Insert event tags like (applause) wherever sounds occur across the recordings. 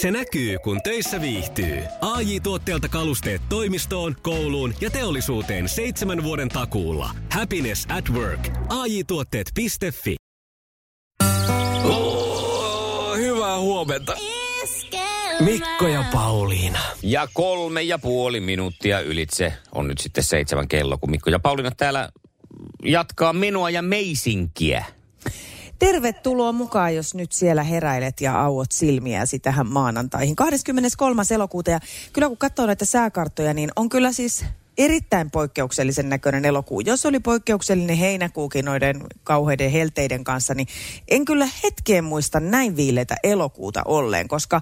Se näkyy, kun töissä viihtyy. ai tuotteelta kalusteet toimistoon, kouluun ja teollisuuteen seitsemän vuoden takuulla. Happiness at work. ai tuotteetfi Oh, hyvää huomenta. Mikko ja Pauliina. Ja kolme ja puoli minuuttia ylitse on nyt sitten seitsemän kello, kun Mikko ja Pauliina täällä jatkaa minua ja meisinkiä. Tervetuloa mukaan, jos nyt siellä heräilet ja auot silmiäsi tähän maanantaihin. 23. elokuuta ja kyllä kun katsoo näitä sääkarttoja, niin on kyllä siis erittäin poikkeuksellisen näköinen elokuu. Jos oli poikkeuksellinen heinäkuukin noiden kauheiden helteiden kanssa, niin en kyllä hetkeen muista näin viileitä elokuuta olleen, koska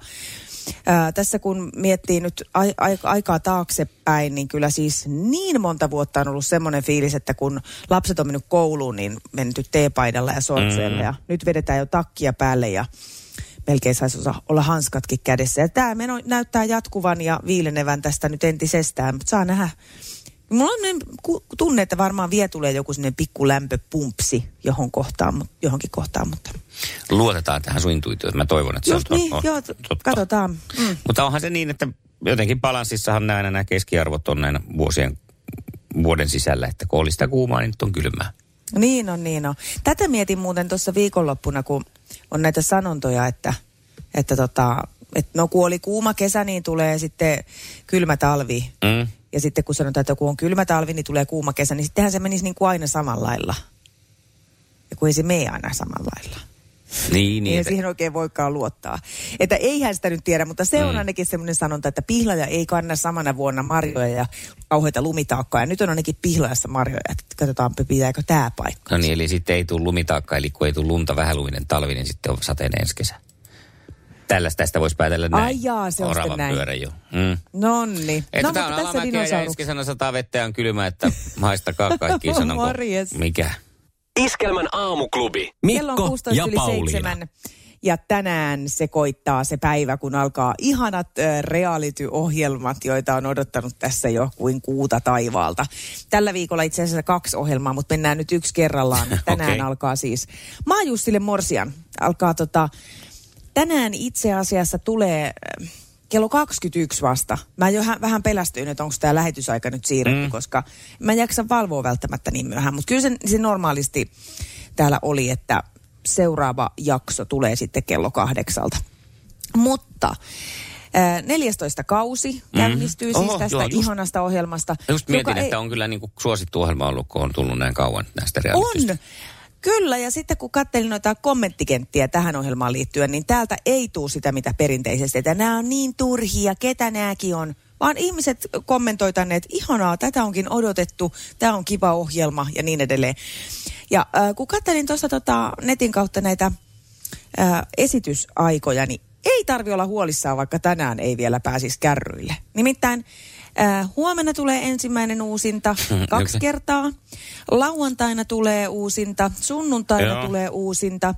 Ää, tässä kun miettii nyt ai- ai- aikaa taaksepäin, niin kyllä siis niin monta vuotta on ollut semmoinen fiilis, että kun lapset on mennyt kouluun, niin menty teepaidalla ja sortseilla mm. ja nyt vedetään jo takkia päälle ja melkein saisi olla hanskatkin kädessä. Ja tämä meno näyttää jatkuvan ja viilenevän tästä nyt entisestään, mutta saa nähdä. Mulla on tunne, että varmaan vie tulee joku sinne pikku lämpöpumpsi johon kohtaan, johonkin kohtaan, mutta... Luotetaan tähän sun intuitioon. Mä toivon, että Just se on, niin, on, joo, totta. katsotaan. Mm. Mutta onhan se niin, että jotenkin balanssissahan näin nämä keskiarvot on näin vuosien, vuoden sisällä, että kun oli sitä kuumaa, niin nyt on kylmää. Niin on, niin on. Tätä mietin muuten tuossa viikonloppuna, kun on näitä sanontoja, että, että tota, että no kun oli kuuma kesä, niin tulee sitten kylmä talvi. Mm. Ja sitten kun sanotaan, että kun on kylmä talvi, niin tulee kuuma kesä, niin sittenhän se menisi niin kuin aina samalla lailla. Ja kun ei se mene aina samalla lailla. Niin, niin. Ei siihen oikein voikaan luottaa. Että eihän sitä nyt tiedä, mutta se on mm. ainakin semmoinen sanonta, että pihlaja ei kanna samana vuonna marjoja ja kauheita lumitaakkaa. Ja nyt on ainakin pihlajassa marjoja, että katsotaan, pitääkö tämä paikka. No niin, eli sitten ei tule lumitaakkaa, eli kun ei tule lunta vähäluminen talvi, niin sitten on sateinen ensi kesä. Tällaista tästä voisi päätellä näin. Ai jaa, se on Oravan näin. pyörä jo. Mm. Nonni. Että no, tämä on alamäkiä ja ensi kesänä sataa vettä on kylmä, että haistakaa kaikki (laughs) sanonko. Mikä? Iskelmän aamuklubi. Mikko ja Pauliina. Ja tänään se koittaa se päivä, kun alkaa ihanat äh, reality-ohjelmat, joita on odottanut tässä jo kuin kuuta taivaalta. Tällä viikolla itse asiassa kaksi ohjelmaa, mutta mennään nyt yksi kerrallaan. (laughs) Tänään okay. alkaa siis Maajussille Morsian. Alkaa tota, tänään itse asiassa tulee kello 21 vasta. Mä jo vähän pelästyin, että onko tämä lähetysaika nyt siirretty, mm. koska mä en jaksa valvoa välttämättä niin myöhään. Mutta kyllä se, se normaalisti täällä oli, että seuraava jakso tulee sitten kello kahdeksalta. Mutta 14 kausi mm. käynnistyy siis Oho, tästä joo, just, ihanasta ohjelmasta. Just mietin, ei... että on kyllä niin kuin suosittu ohjelma ollut, kun on tullut näin kauan näistä realitystä. On. Kyllä, ja sitten kun katselin noita kommenttikenttiä tähän ohjelmaan liittyen, niin täältä ei tule sitä, mitä perinteisesti. Että nämä on niin turhia, ketä nämäkin on. Vaan ihmiset kommentoi tänne, että ihanaa, tätä onkin odotettu, tämä on kiva ohjelma ja niin edelleen. Ja äh, kun katselin tuossa tota, netin kautta näitä äh, esitysaikoja, niin ei tarvi olla huolissaan, vaikka tänään ei vielä pääsisi kärryille. Nimittäin Äh, huomenna tulee ensimmäinen uusinta (laughs) kaksi kertaa. Lauantaina tulee uusinta, sunnuntaina Joo. tulee uusinta.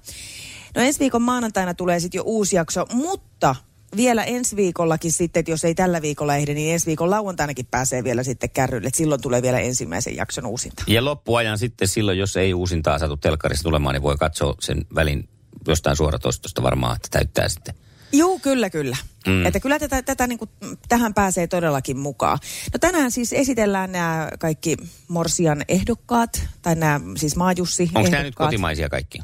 No ensi viikon maanantaina tulee sitten jo uusi jakso, mutta vielä ensi viikollakin sitten, että jos ei tällä viikolla ehdi, niin ensi viikon lauantainakin pääsee vielä sitten kärrylle. Silloin tulee vielä ensimmäisen jakson uusinta. Ja loppuajan sitten silloin, jos ei uusintaa saatu telkkarista tulemaan, niin voi katsoa sen välin jostain suoratoistosta varmaan, että täyttää sitten Joo, kyllä, kyllä. Mm. Että kyllä tätä, tätä niin kuin, tähän pääsee todellakin mukaan. No tänään siis esitellään nämä kaikki Morsian ehdokkaat, tai nämä siis Maajussi Onko nämä nyt kotimaisia kaikki?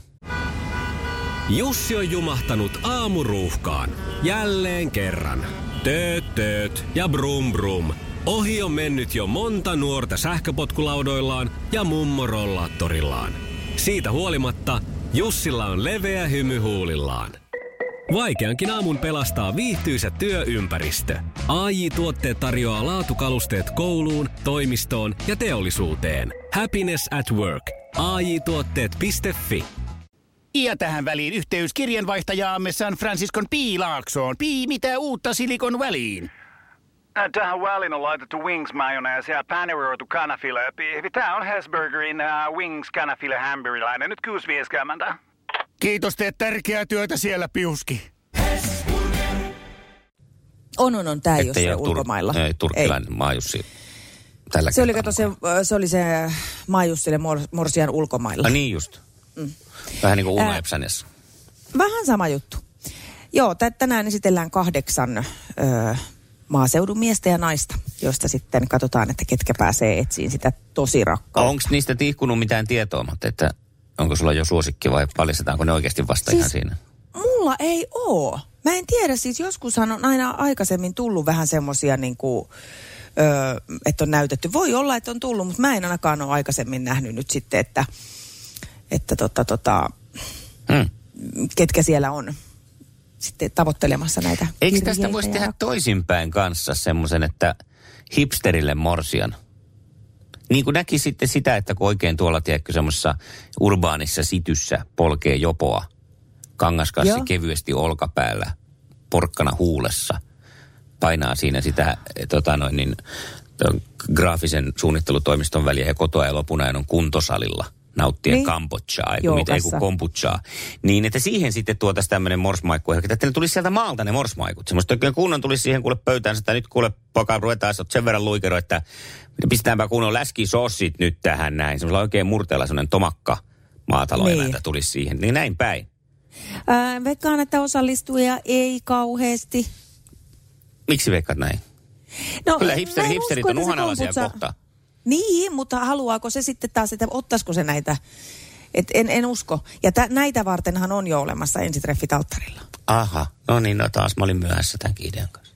Jussi on jumahtanut aamuruuhkaan. Jälleen kerran. Tööt, tööt ja brum brum. Ohi on mennyt jo monta nuorta sähköpotkulaudoillaan ja mummorollaattorillaan. Siitä huolimatta Jussilla on leveä hymy huulillaan. Vaikeankin aamun pelastaa viihtyisä työympäristö. AI Tuotteet tarjoaa laatukalusteet kouluun, toimistoon ja teollisuuteen. Happiness at work. AI Tuotteet.fi Ja tähän väliin yhteys kirjanvaihtajaamme San Franciscon Piilaaksoon. Pii, mitä uutta Silikon väliin? Äh, tähän väliin on laitettu wings mayonnaise ja paneroitu kanafila. Tämä on Hesburgerin uh, wings kanafila hamburilainen. Nyt kuusi vieskäämäntä. Kiitos, teet tärkeää työtä siellä, Piuski. On, on, on. Tämä ei ole se ulkomailla. Ei, turkkilainen ei. maajussi. Tällä se, oli, kato, se, se oli se maajussille morsian ulkomailla. Ah, niin just. Mm. Vähän niin kuin Una Epsänes. Vähän sama juttu. Joo, tä- tänään esitellään kahdeksan ö, maaseudun miestä ja naista, joista sitten katsotaan, että ketkä pääsee etsiin sitä tosi rakkautta. Onko niistä tihkunut mitään tietoa, mutta että onko sulla jo suosikki vai paljastetaanko ne oikeasti vasta siis, ihan siinä? Mulla ei oo. Mä en tiedä, siis joskushan on aina aikaisemmin tullut vähän semmosia niin kuin, ö, että on näytetty. Voi olla, että on tullut, mutta mä en ainakaan ole aikaisemmin nähnyt nyt sitten, että, että tota, tota, Hmm. ketkä siellä on sitten tavoittelemassa näitä Eikö tästä voisi ja tehdä rak- toisinpäin kanssa semmoisen, että hipsterille morsian? Niin kuin näki sitten sitä, että kun oikein tuolla, tiedätkö, semmoisessa urbaanissa sityssä polkee jopoa, kangaskassi Joo. kevyesti olkapäällä, porkkana huulessa, painaa siinä sitä eh, tota noin, niin, graafisen suunnittelutoimiston väliä ja kotoa ja lopun ajan on kuntosalilla nauttien Niin. kampotsaa, ei kun, mit, ei kun kombuchaa. Niin, että siihen sitten tuotaisiin tämmöinen morsmaikku, että ne tulisi sieltä maalta ne morsmaikut. Semmoista kunnon tulisi siihen kuule pöytään, että nyt kuule poka, ruvetaan, sen verran luikero, että pistetäänpä kunnon läskisossit nyt tähän näin. Semmoisella oikein murteella semmoinen tomakka maataloemäntä Niin. tulisi siihen. Niin näin päin. Ää, veikkaan, että osallistujia ei kauheasti. Miksi veikkaat näin? No, Kyllä en hipsterit usko, on uhanalaisia kohtaa. Niin, mutta haluaako se sitten taas, että ottaisiko se näitä? Et en, en usko. Ja tä, näitä vartenhan on jo olemassa ensitreffit alttarilla. Aha, no niin, no taas mä olin myöhässä tämän idean kanssa.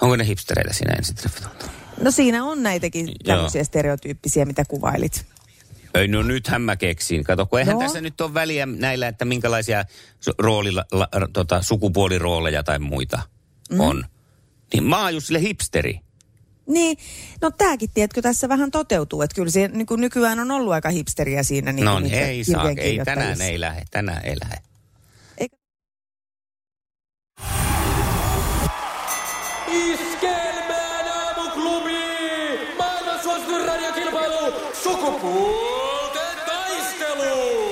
Onko ne hipstereitä siinä ensitreffitolta? No siinä on näitäkin Joo. tämmöisiä stereotyyppisiä, mitä kuvailit. Ei, no nythän mä keksin. Kato, kun eihän No. tässä nyt ole väliä näillä, että minkälaisia roolilla, la, tota, sukupuolirooleja tai muita mm. on. Niin mä oon just sille hipsteri. Niin, no tämäkin, tiedätkö, tässä vähän toteutuu. Että kyllä se niin kuin nykyään on ollut aika hipsteriä siinä. Niin no niiden ei saa, ei tänään ei lähde, tänään ei lähde. Iskelmään aamuklubi! Maailman suosituin radiokilpailu! Sukupuolten taistelu!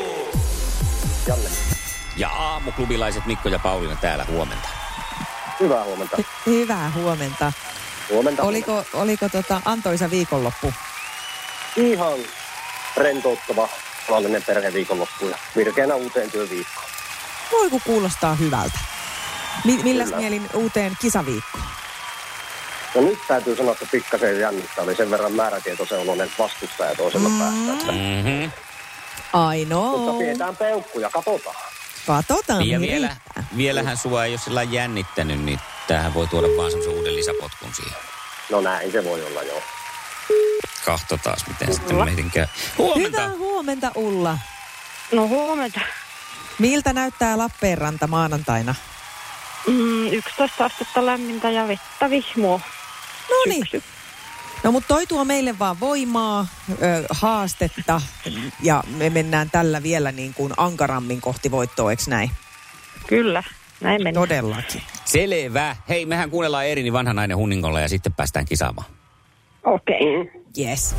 Ja aamuklubilaiset Mikko ja Pauliina täällä huomenta. Hyvää huomenta. Hyvää huomenta. Huomenta. Oliko, oliko tota antoisa viikonloppu? Ihan rentouttava tavallinen perheviikonloppu ja virkeänä uuteen työviikkoon. Voi kun kuulostaa hyvältä. Mi- milläs Kyllä. mielin uuteen kisaviikkoon? No nyt täytyy sanoa, että pikkasen jännittää. Oli sen verran määrätietoisen oloinen vastustaja toisella mm. päästä. Että, Mm-hmm. I know. mutta pidetään peukkuja, katsotaan. Katsotaan. Ja niin vielä, riittää. vielähän sua ei ole sillä jännittänyt, niin tämähän voi tuoda vaan semmoisen uuden lisäpotkun siihen. No näin se voi olla, joo. Kahto taas, miten sitten meidinkään. Huomenta! Hyvää huomenta Ulla. No huomenta. Miltä näyttää Lappeenranta maanantaina? Mm, 11 astetta lämmintä ja vettä vihmoa. No niin. No mutta toi tuo meille vaan voimaa, ö, haastetta ja me mennään tällä vielä niin kuin ankarammin kohti voittoa, eikö näin? Kyllä, näin mennään. Todellakin. Selvä. Hei, mehän kuunnellaan Erini vanha nainen Hunningolla ja sitten päästään kisaamaan. Okei. Okay. Yes.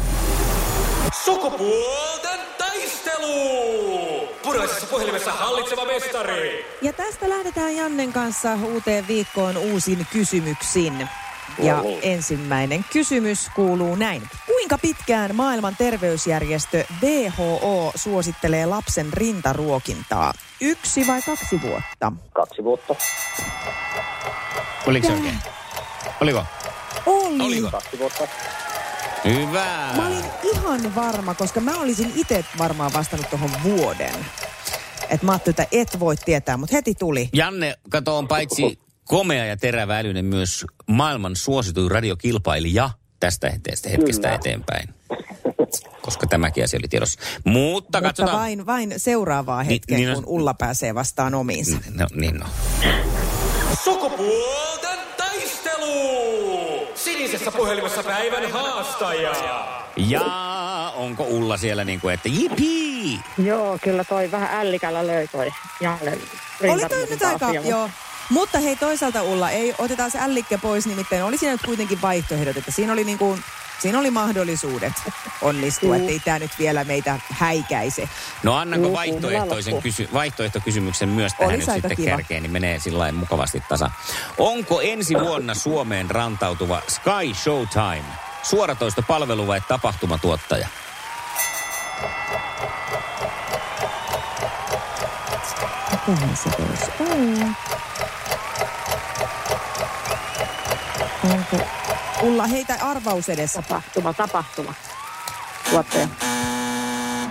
Sukupuolten taistelu! Puraisessa puhelimessa hallitseva mestari! Ja tästä lähdetään Jannen kanssa uuteen viikkoon uusin kysymyksin. Ja niin. ensimmäinen kysymys kuuluu näin. Kuinka pitkään maailman terveysjärjestö WHO suosittelee lapsen rintaruokintaa? Yksi vai kaksi vuotta? Kaksi vuotta. Oliko se oikein? Oliko? Oli. Oliko? Kaksi vuotta. Hyvä. Mä olin ihan varma, koska mä olisin itse varmaan vastannut tuohon vuoden. Että mä ajattelin, että et voi tietää, mutta heti tuli. Janne, kato, on paitsi komea ja terävä älyinen myös maailman suosituin radiokilpailija tästä hetkestä, hetkestä Kyllä. eteenpäin. Koska tämäkin asia oli tiedossa. Mutta Mutta katsotaan. vain, vain seuraavaa hetkeä, niin, no- kun Ulla pääsee vastaan omiinsa. No, niin no. Sukupuolten taistelu! Sinisessä puhelimessa päivän haastaja! Ja onko Ulla siellä niin kuin, että jipii? Joo, kyllä toi vähän ällikällä löi toi Janne Oli toi nyt aika, joo. Mutta hei toisaalta Ulla, ei otetaan se ällikke pois, nimittäin oli siinä nyt kuitenkin vaihtoehdot, että siinä oli niin kuin, siinä oli mahdollisuudet onnistua, ettei tämä nyt vielä meitä häikäise. No annanko Niin, vaihtoehtoisen kysy- vaihtoehtokysymyksen myös tähän Olis nyt sitten kiva. kärkeen, niin menee sillä mukavasti tasa. Onko ensi vuonna Suomeen rantautuva Sky Showtime suoratoistopalvelu vai tapahtumatuottaja? Mikähän se voisi olla? Onko? Ulla, heitä arvaus edessä. Tapahtuma, tapahtuma. Tuottaja.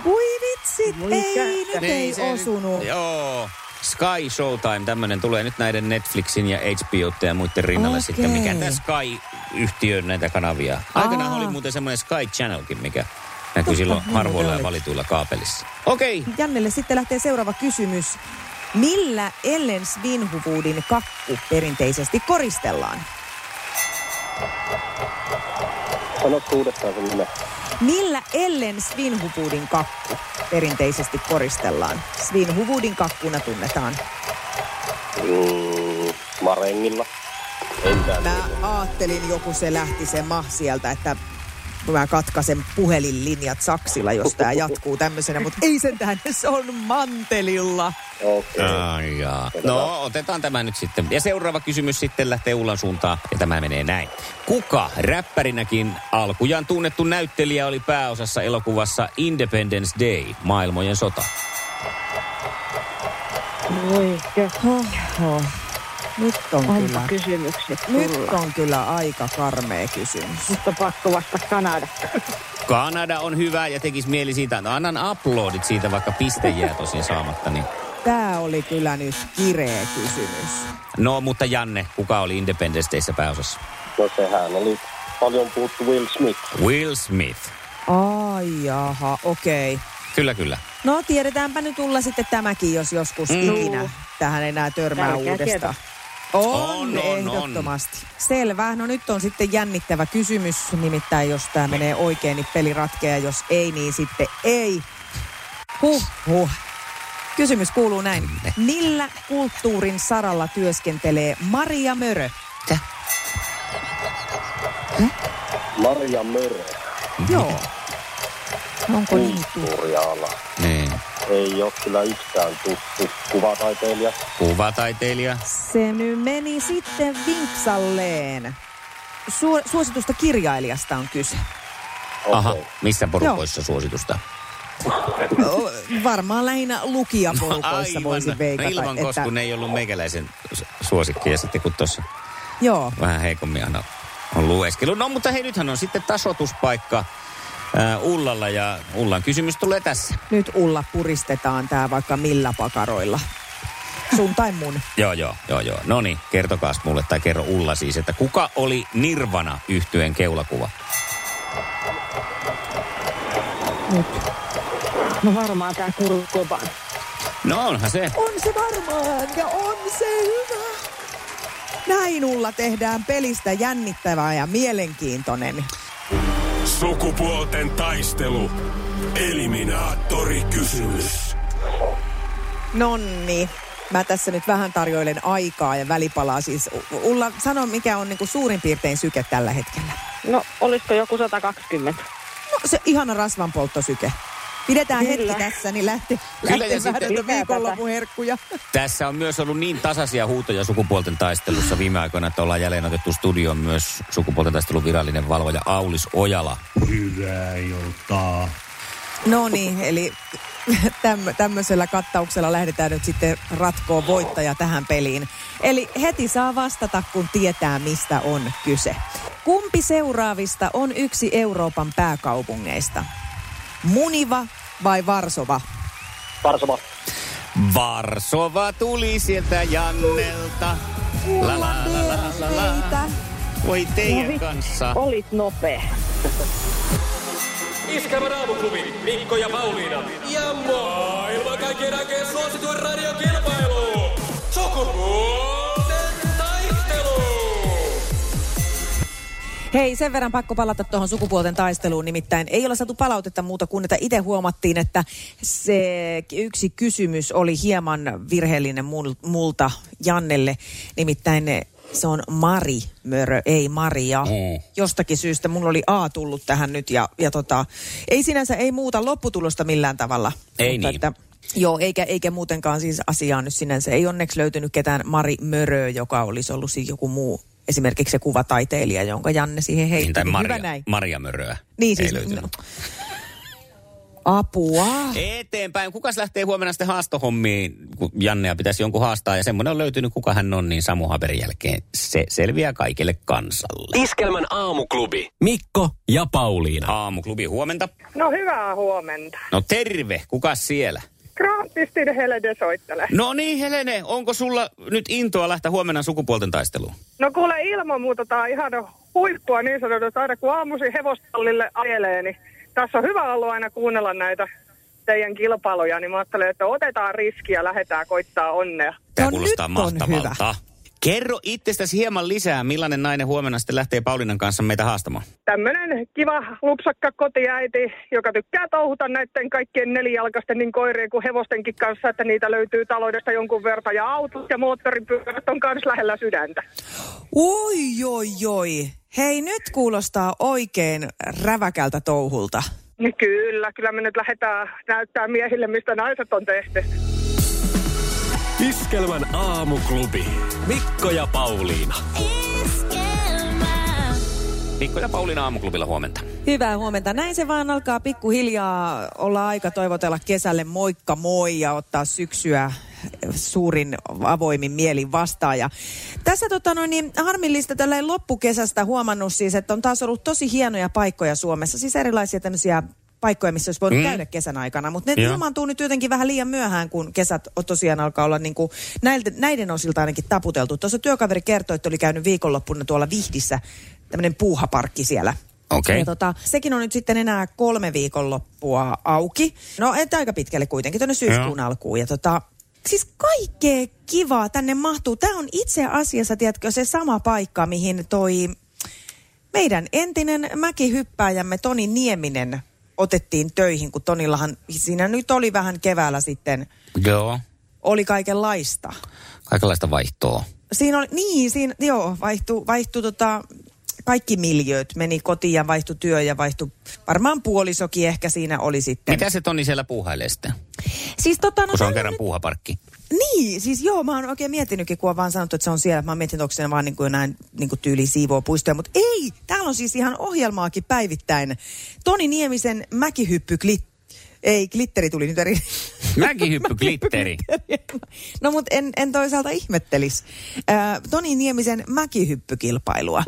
Voi vitsit, Voi ei, kättä. nyt ei se osunut. Nyt, joo. Sky Showtime, tämmöinen tulee nyt näiden Netflixin ja HBO ja muiden rinnalle Okei. sitten. Mikä tämä Sky-yhtiön näitä kanavia? Aikanaan Aa. oli muuten semmoinen Sky Channelkin, mikä näkyi silloin niin harvoilla ja valituilla kaapelissa. Okei. Okay. Jannelle sitten lähtee seuraava kysymys. Millä Ellen Svinhuvudin kakku perinteisesti koristellaan? Sanotko uudestaan sen nimen? Millä Ellen Svinhuvudin kakku perinteisesti koristellaan? Svinhuvudin kakkuna tunnetaan. Mm, marengilla. Mä ajattelin, joku se lähti se mah sieltä, että mä katkaisen puhelinlinjat saksilla, jos tää jatkuu tämmöisenä, mutta ei sen tähän, (laughs) se on mantelilla. Okei. Okay. Ai jaa. No, otetaan tämä nyt sitten. Ja seuraava kysymys sitten lähtee Ullan suuntaan, ja tämä menee näin. Kuka räppärinäkin alkujaan tunnettu näyttelijä oli pääosassa elokuvassa Independence Day, maailmojen sota? Voi Oho. Nyt on Onpa kyllä, kysymykset nyt sulla. on kyllä aika karmea kysymys. Nyt on pakko vasta Kanada. Kanada on hyvä ja tekisi mieli siitä. No, annan uploadit siitä, vaikka piste jää tosin saamatta. Niin. Tää oli kyllä nyt kireä kysymys. No, mutta Janne, kuka oli Independence Dayssä pääosassa? No sehän oli paljon puhuttu Will Smith. Will Smith. Ai jaha, okei. Okay. Kyllä, kyllä. No tiedetäänpä nyt tulla sitten tämäkin, jos joskus mm. ikinä tähän enää törmää Tärkeä uudestaan. On, On, on, ehdottomasti. Selvä. No nyt on sitten jännittävä kysymys. Nimittäin jos tämä menee oikein, niin peli ratkeaa. Jos ei, niin sitten ei. Huh, huh. Kysymys kuuluu näin. Millä kulttuurin saralla työskentelee Maria Mörö? Maria Mörö, Joo. Onko niin kulttuuriala. Niin. Ei ole kyllä yhtään tuttu kuvataiteilija. Kuvataiteilija. Se nyt meni sitten vinksalleen. Su- suositusta kirjailijasta on kyse. Aha, Okei. missä porukoissa suositusta? O, Varmaan lähinnä lukijaporukoissa voisi veikata. ilman että, koska ne ei ollut meikäläisen su- suosikki ja sitten kun tuossa Joo, vähän heikommin aina on lueskelu. No mutta hei, nythän on sitten tasotuspaikka ää, Ullalla ja Ullan kysymys tulee tässä. nyt Ulla puristetaan tää vaikka millä pakaroilla. Sun tai mun. (laughs) Joo, joo, joo, joo. No niin, kertokaas mulle tai kerro Ulla siis, että kuka oli Nirvana yhtyeen keulakuva? No varmaan tää Kurt Cobain. No onhan se. On se varmaan ja on se hyvä. Näin Ulla tehdään pelistä jännittävää ja mielenkiintoinen. Sukupuolten taistelu. Eliminaattori kysymys. Nonni. Mä tässä nyt vähän tarjoilen aikaa ja välipalaa. Siis Ulla, sano mikä on niinku suurin piirtein syke tällä hetkellä. No, olisiko joku 120? No se ihana rasvanpolttosyke. Pidetään Kyllä. hetki tässä, niin lähti, Kyllä, lähti ja sitten- Lisää viikonloppuherkkuja. Tässä on myös ollut niin tasaisia huutoja sukupuolten taistelussa viime aikoina, että ollaan jälleen otettu studioon myös sukupuolten taistelun virallinen valvoja Aulis Ojala. No niin, eli (laughs) tämmö, tämmöisellä kattauksella lähdetään nyt sitten ratkoon voittaja tähän peliin. Eli heti saa vastata, kun tietää, mistä on kyse. Kumpi seuraavista on yksi Euroopan pääkaupungeista? Muniva vai Varsova? Varsova. Varsova tuli sieltä Jannelta. La la la la la la. Voi teidän No kanssa. Olit nopea. (laughs) Iskävä raamuklubi, Mikko ja Pauliina. Ja maailman kaikkien aikeen suosituen radiokilpailu. Sukupuolten Hei, sen verran pakko palata tuohon sukupuolten taisteluun. Nimittäin ei ole saatu palautetta muuta kuin, että itse huomattiin, että se yksi kysymys oli hieman virheellinen mul- multa Jannelle. Nimittäin se on Mari Mörö, ei Maria. Mm. Jostakin syystä mulla oli A tullut tähän nyt ja, ja tota, ei sinänsä ei muuta lopputulosta millään tavalla. Ei Mutta niin. Että, Joo, eikä, eikä muutenkaan siis asiaa nyt sinänsä. Ei onneksi löytynyt ketään Mari Mörö, joka olisi ollut siis joku muu, esimerkiksi se kuvataiteilija, jonka Janne siihen heitti. Niin, tai Niin Maria, Hyvä näin. Maria Möröä. Niin siis, löytynyt. no, Apua. Eteenpäin. Kukas lähtee huomenna sitten haastohommiin, kun Jannea pitäisi jonkun haastaa ja semmoinen on löytynyt, kuka hän on, niin Samu Haberin jälkeen se selviää kaikille kansalle. Iskelmän aamuklubi. Mikko ja Pauliina. Aamuklubi, huomenta. No hyvää huomenta. No terve, kukas siellä? Gratistin Helene soittelee. No niin Helene, onko sulla nyt intoa lähteä huomenna sukupuolten taisteluun? No kuule ilman muuta tää on ihan huippua niin sanotusti. Aina kun aamuisin hevostallille ajelee, niin tässä on hyvä ollut aina kuunnella näitä teidän kilpailuja, niin mä ajattelen, että otetaan riskiä ja lähdetään koittaa onnea. Tämä No kuulostaa nyt on mahtavalta. Kerro itsestäsi hieman lisää, millainen nainen huomenna sitten lähtee Paulinan kanssa meitä haastamaan. Tämmönen kiva lupsakka kotiäiti, joka tykkää touhuta näiden kaikkien nelijalkaisten niin koirien kuin hevostenkin kanssa, että niitä löytyy taloudesta jonkun verran. Ja autot ja moottoripyörät on myös lähellä sydäntä. Oi, oi, oi. Hei, nyt kuulostaa oikein räväkältä touhulta. Niin kyllä, kyllä me nyt lähdetään näyttää miehille, mistä naiset on tehty. Iskelmän aamuklubi. Mikko ja Pauliina. Mikko ja Pauliina aamuklubilla huomenta. Hyvää huomenta. Näin se vaan alkaa pikkuhiljaa olla aika toivotella kesälle moikka moi ja ottaa syksyä suurin avoimin mielin vastaan. Ja tässä tota noin, niin harmillista tällä loppukesästä huomannut siis, että on taas ollut tosi hienoja paikkoja Suomessa. Siis erilaisia tämmöisiä paikkoja, missä olisi voinut mm. käydä kesän aikana. Mutta ne Joo. ilmaantuu nyt jotenkin vähän liian myöhään, kun kesät tosiaan alkaa olla niin kuin näiltä, näiden osilta ainakin taputeltu. Tuossa työkaveri kertoi, että oli käynyt viikonloppuna tuolla Vihdissä tämmöinen puuhaparkki siellä. Okei. Ja tota, sekin on nyt sitten enää kolme viikonloppua auki. No, et aika pitkälle kuitenkin, tuonne syyskuun Joo. alkuun. Ja tota, siis kaikkea kivaa tänne mahtuu. Tämä on itse asiassa, tiedätkö, se sama paikka, mihin toi meidän entinen mäkihyppääjämme Toni Nieminen otettiin töihin, kun Tonillahan siinä nyt oli vähän keväällä sitten, Joo, oli kaikenlaista. kaikenlaista vaihtoa. Siinä oli, niin, siinä, joo, vaihtui, vaihtui tota, kaikki miljööt, meni kotiin ja vaihtui työ ja vaihtui, varmaan puolisokin ehkä siinä oli sitten. Mitä se Toni siellä puuhailee sitten, Siis tota, no, kun se on kerran nyt- puuhaparkki? Niin, siis joo, mä oon oikein miettinytkin, kun on vaan sanottu, että se on siellä. Mä oon miettinyt, onko se vaan niin kuin näin niin kuin tyyli siivoo puistoja, mutta ei, täällä on siis ihan ohjelmaakin päivittäin. Toni Niemisen mäkihyppy glit... Ei, glitteri tuli nyt eri... (laughs) Mäkihyppy glitteri. No mutta en, en toisaalta ihmettelis. Äh, Toni Niemisen mäkihyppykilpailua.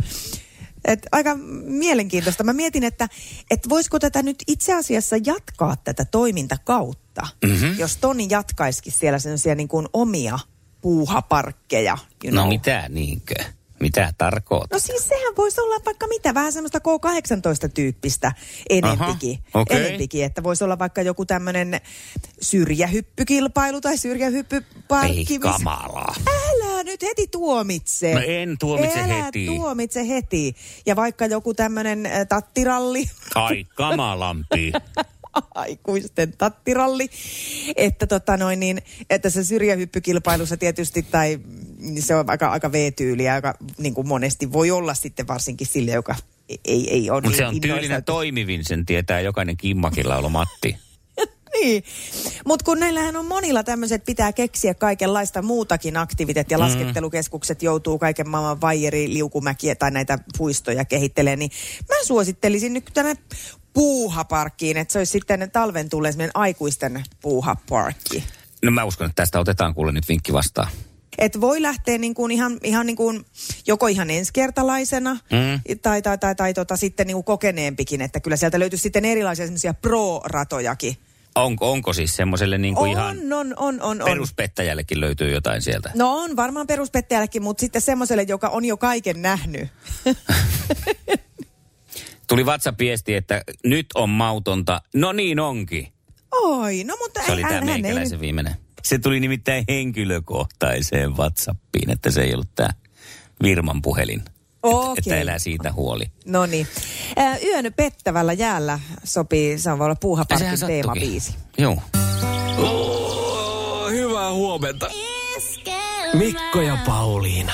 Et aika mielenkiintoista. Mä mietin, että et voisiko tätä nyt itse asiassa jatkaa tätä toimintakautta, mm-hmm. jos Toni jatkaisikin siellä sellaisia niin kuin omia puuhaparkkeja. You No know. mitä niinkö? Mitä tarkoitat? No siis sehän voisi olla vaikka mitä, vähän semmoista K18-tyyppistä enempikin. Aha, okei. enempikin että voisi olla vaikka joku tämmöinen syrjähyppykilpailu tai syrjähyppyparkki. Ei kamalaa. Älä nyt heti tuomitse. No en tuomitse Älä heti. tuomitse heti. Ja vaikka joku tämmöinen äh, tattiralli, Ai kamalampi. (laughs) (laughs) aikuisten tattiralli, että, tota noin niin, että se syrjähyppykilpailussa tietysti, tai mm, se on aika, aika V-tyyliä, joka niin kuin monesti voi olla sitten varsinkin sille, joka ei, ei ole Mutta niin se on innoissa, tyylinen toimivin, sen tietää jokainen kimmakilla olo Matti. (laughs) Niin, mutta kun näillähän on monilla tämmöiset, pitää keksiä kaikenlaista muutakin aktiviteettia. Laskettelukeskukset joutuu kaiken maailman vaijeri, liukumäkiä tai näitä puistoja kehittelemään, niin mä suosittelisin nyt tänne puuhaparkkiin, että se olisi sitten talven tulleen semmoinen aikuisten puuhaparkki. No mä uskon, että tästä otetaan kuule nyt vinkki vastaan. Et voi lähteä niin kuin ihan, ihan niin kuin, joko ihan ensikertalaisena mm. tai, tai, tai, tai tota, sitten niin kuin kokeneempikin, että kyllä sieltä löytyy sitten erilaisia semmoisia pro-ratojakin. Onko, onko siis semmoiselle niin kuin ihan On, on, on, on, on. peruspettäjällekin löytyy jotain sieltä? No on varmaan peruspettäjällekin, mutta sitten semmoiselle, joka on jo kaiken nähnyt. (laughs) Tuli WhatsApp-viesti, että nyt on mautonta. No niin onkin. Oi, no mutta Se oli hän- tämä hän ei meikäläisen nyt- viimeinen. Se tuli nimittäin henkilökohtaiseen WhatsAppiin, että se ei ollut tämä Virman puhelin. Okei. Että, että elää siitä huoli. No niin. Yön pettävällä jäällä sopii, se on voi olla puuhaparkin teemabiisi. Joo. Oh, hyvää huomenta. Mikko ja Pauliina.